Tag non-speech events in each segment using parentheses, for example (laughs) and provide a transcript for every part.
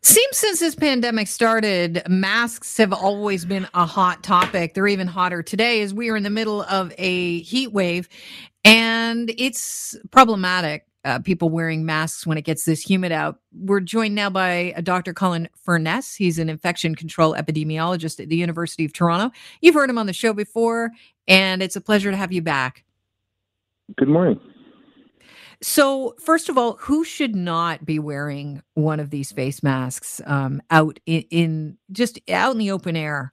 Seems since this pandemic started, masks have always been a hot topic. They're even hotter today as we are in the middle of a heat wave and it's problematic. Uh, people wearing masks when it gets this humid out. We're joined now by uh, Dr. Colin Furness. He's an infection control epidemiologist at the University of Toronto. You've heard him on the show before, and it's a pleasure to have you back. Good morning. So, first of all, who should not be wearing one of these face masks um, out in, in just out in the open air?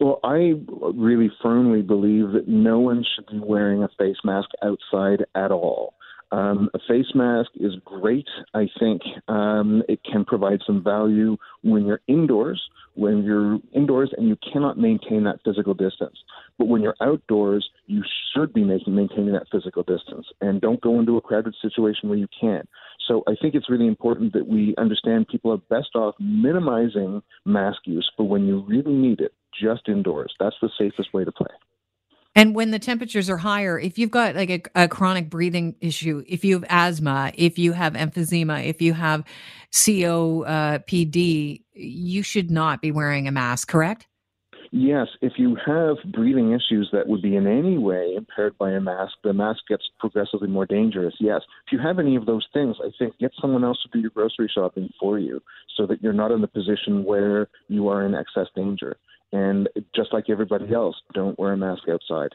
Well, I really firmly believe that no one should be wearing a face mask outside at all. Um, a face mask is great. I think um, it can provide some value when you're indoors, when you're indoors and you cannot maintain that physical distance. But when you're outdoors, you should be making maintaining that physical distance, and don't go into a crowded situation where you can't. So I think it's really important that we understand people are best off minimizing mask use for when you really need it, just indoors. That's the safest way to play. And when the temperatures are higher, if you've got like a, a, chronic breathing issue, if you have asthma, if you have emphysema, if you have COPD, uh, you should not be wearing a mask, correct? Yes, if you have breathing issues that would be in any way impaired by a mask, the mask gets progressively more dangerous. Yes. If you have any of those things, I think get someone else to do your grocery shopping for you so that you're not in the position where you are in excess danger. And just like everybody else, don't wear a mask outside.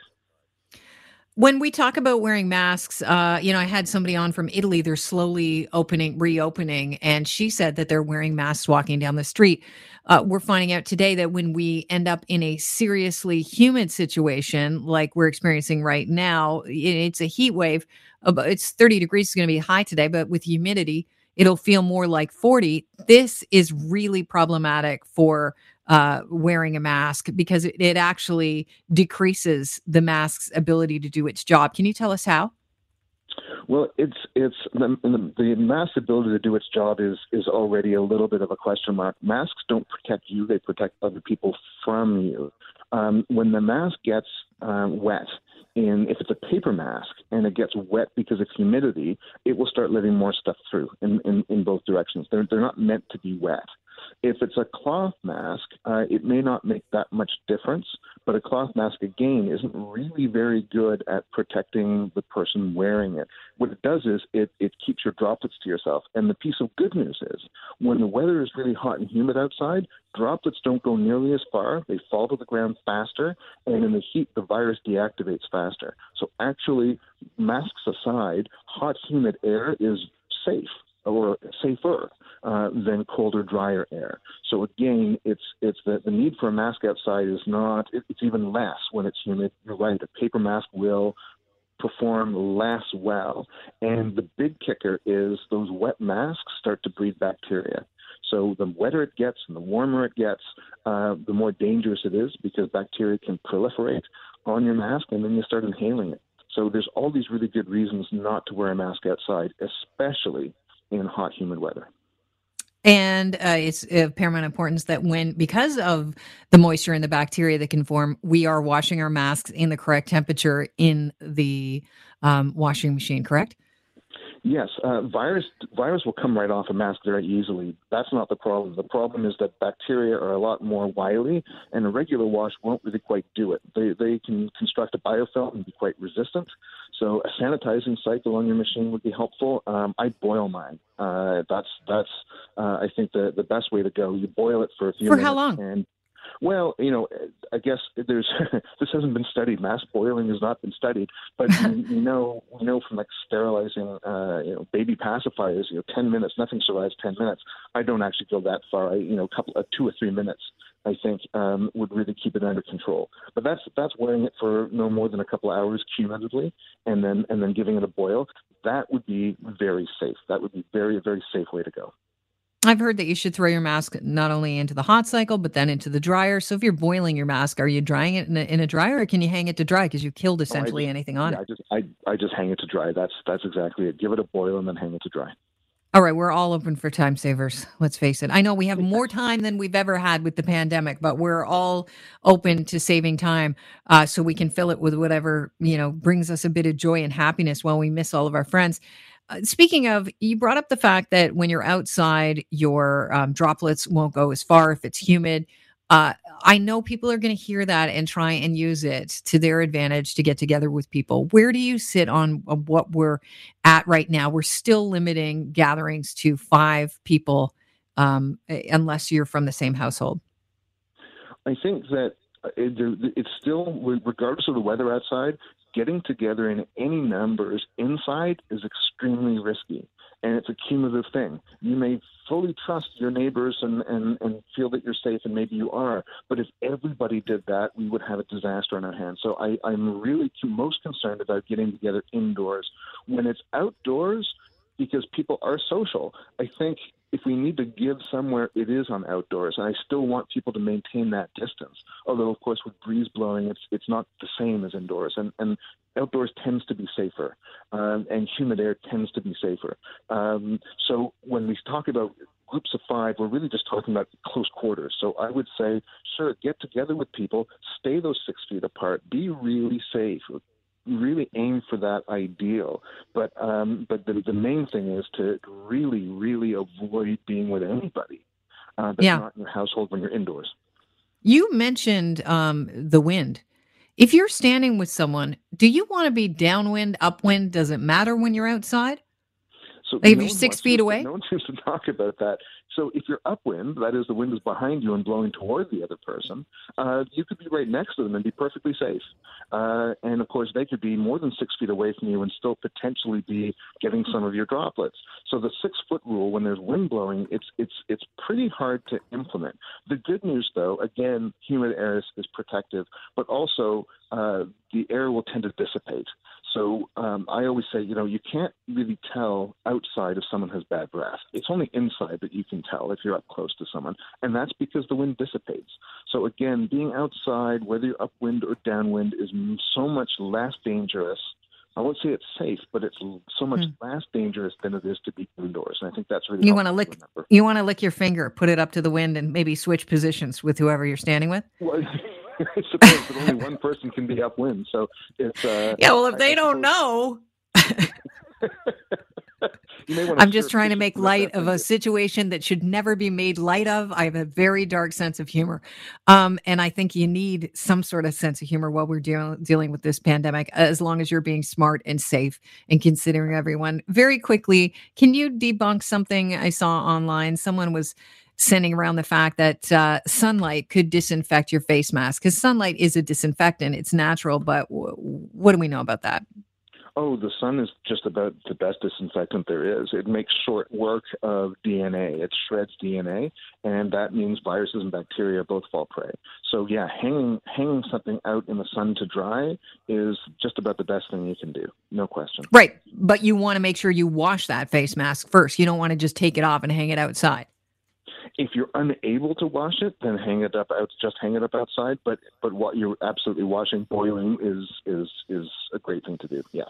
When we talk about wearing masks, uh, you know, I had somebody on from Italy. They're slowly opening, reopening, and she said that they're wearing masks walking down the street. Uh, we're finding out today that when we end up in a seriously humid situation like we're experiencing right now, it's a heat wave. It's 30 degrees, is going to be high today, but with humidity, it'll feel more like 40. This is really problematic for uh, wearing a mask because it, it actually decreases the mask's ability to do its job. Can you tell us how? Well, it's it's the, the mask's ability to do its job is is already a little bit of a question mark. Masks don't protect you; they protect other people from you. Um, when the mask gets uh, wet, in if it's a paper mask and it gets wet because of humidity, it will start letting more stuff through in, in, in both directions. They're they're not meant to be wet. If it's a cloth mask, uh, it may not make that much difference, but a cloth mask, again, isn't really very good at protecting the person wearing it. What it does is it, it keeps your droplets to yourself. And the piece of good news is when the weather is really hot and humid outside, droplets don't go nearly as far. They fall to the ground faster. And in the heat, the virus deactivates faster. So actually, masks aside, hot, humid air is safe or safer uh, than colder, drier air. So again, it's it's the, the need for a mask outside is not. It, it's even less when it's humid. You're right. A paper mask will perform less well. And the big kicker is those wet masks start to breed bacteria. So the wetter it gets and the warmer it gets, uh, the more dangerous it is because bacteria can proliferate on your mask and then you start inhaling it. So there's all these really good reasons not to wear a mask outside, especially in hot, humid weather. And uh, it's of paramount importance that when, because of the moisture and the bacteria that can form, we are washing our masks in the correct temperature in the um, washing machine, correct? Yes, uh, virus virus will come right off a mask very easily. That's not the problem. The problem is that bacteria are a lot more wily, and a regular wash won't really quite do it. They they can construct a biofilm and be quite resistant. So a sanitizing cycle on your machine would be helpful. Um, I boil mine. Uh, that's that's uh, I think the the best way to go. You boil it for a few for minutes. how long? And well, you know, I guess there's (laughs) this hasn't been studied. Mass boiling has not been studied, but (laughs) you, know, we know from like sterilizing, uh, you know, baby pacifiers, you know, ten minutes, nothing survives ten minutes. I don't actually go that far. I, you know, a couple, uh, two or three minutes, I think, um, would really keep it under control. But that's that's wearing it for no more than a couple of hours cumulatively, and then and then giving it a boil. That would be very safe. That would be very very safe way to go. I've heard that you should throw your mask not only into the hot cycle, but then into the dryer. So if you're boiling your mask, are you drying it in a, in a dryer or can you hang it to dry? Because you've killed essentially oh, just, anything on yeah, it. I just, I, I just hang it to dry. That's, that's exactly it. Give it a boil and then hang it to dry. All right, we're all open for time savers. Let's face it. I know we have more time than we've ever had with the pandemic, but we're all open to saving time uh, so we can fill it with whatever you know brings us a bit of joy and happiness while we miss all of our friends. Uh, speaking of, you brought up the fact that when you're outside, your um, droplets won't go as far if it's humid. Uh, I know people are going to hear that and try and use it to their advantage to get together with people. Where do you sit on uh, what we're at right now? We're still limiting gatherings to five people um, unless you're from the same household. I think that it's still, regardless of the weather outside, getting together in any numbers inside is extremely risky. And it's a cumulative thing. You may fully trust your neighbors and, and, and feel that you're safe, and maybe you are. But if everybody did that, we would have a disaster on our hands. So I, I'm really most concerned about getting together indoors. When it's outdoors, because people are social. I think if we need to give somewhere, it is on outdoors. And I still want people to maintain that distance. Although, of course, with breeze blowing, it's it's not the same as indoors. And and outdoors tends to be safer, um, and humid air tends to be safer. Um, so when we talk about groups of five, we're really just talking about close quarters. So I would say, sure, get together with people, stay those six feet apart, be really safe really aim for that ideal. But um, but the, the main thing is to really, really avoid being with anybody uh, that's yeah. not in your household when you're indoors. You mentioned um, the wind. If you're standing with someone, do you want to be downwind, upwind? Does it matter when you're outside? So like if no you're six feet to, away? No one (laughs) seems to talk about that. So if you're upwind, that is, the wind is behind you and blowing toward the other person, uh, you could be right next to them and be perfectly safe. Uh, and of course, they could be more than six feet away from you and still potentially be getting some of your droplets. So the six foot rule, when there's wind blowing, it's it's it's pretty hard to implement. The good news, though, again, humid air is, is protective, but also uh, the air will tend to dissipate. So um, I always say, you know, you can't really tell outside if someone has bad breath. It's only inside that you can tell if you're up close to someone, and that's because the wind dissipates. So again, being outside, whether you're upwind or downwind, is so much less dangerous. I won't say it's safe, but it's so much mm. less dangerous than it is to be indoors. And I think that's really you want to lick. You want to lick your finger, put it up to the wind, and maybe switch positions with whoever you're standing with. Well, (laughs) I suppose that only one person can be upwind. So it's uh, yeah. Well, if they don't know. (laughs) I'm just trying to make light of a situation that should never be made light of. I have a very dark sense of humor. Um, and I think you need some sort of sense of humor while we're deal- dealing with this pandemic, as long as you're being smart and safe and considering everyone. Very quickly, can you debunk something I saw online? Someone was sending around the fact that uh, sunlight could disinfect your face mask because sunlight is a disinfectant. It's natural, but w- what do we know about that? Oh, the sun is just about the best disinfectant there is. It makes short work of DNA. It shreds DNA, and that means viruses and bacteria both fall prey. So yeah, hanging hanging something out in the sun to dry is just about the best thing you can do. No question. Right, but you want to make sure you wash that face mask first. You don't want to just take it off and hang it outside. If you're unable to wash it, then hang it up out. Just hang it up outside. But but what you're absolutely washing, boiling is is is a great thing to do. Yes.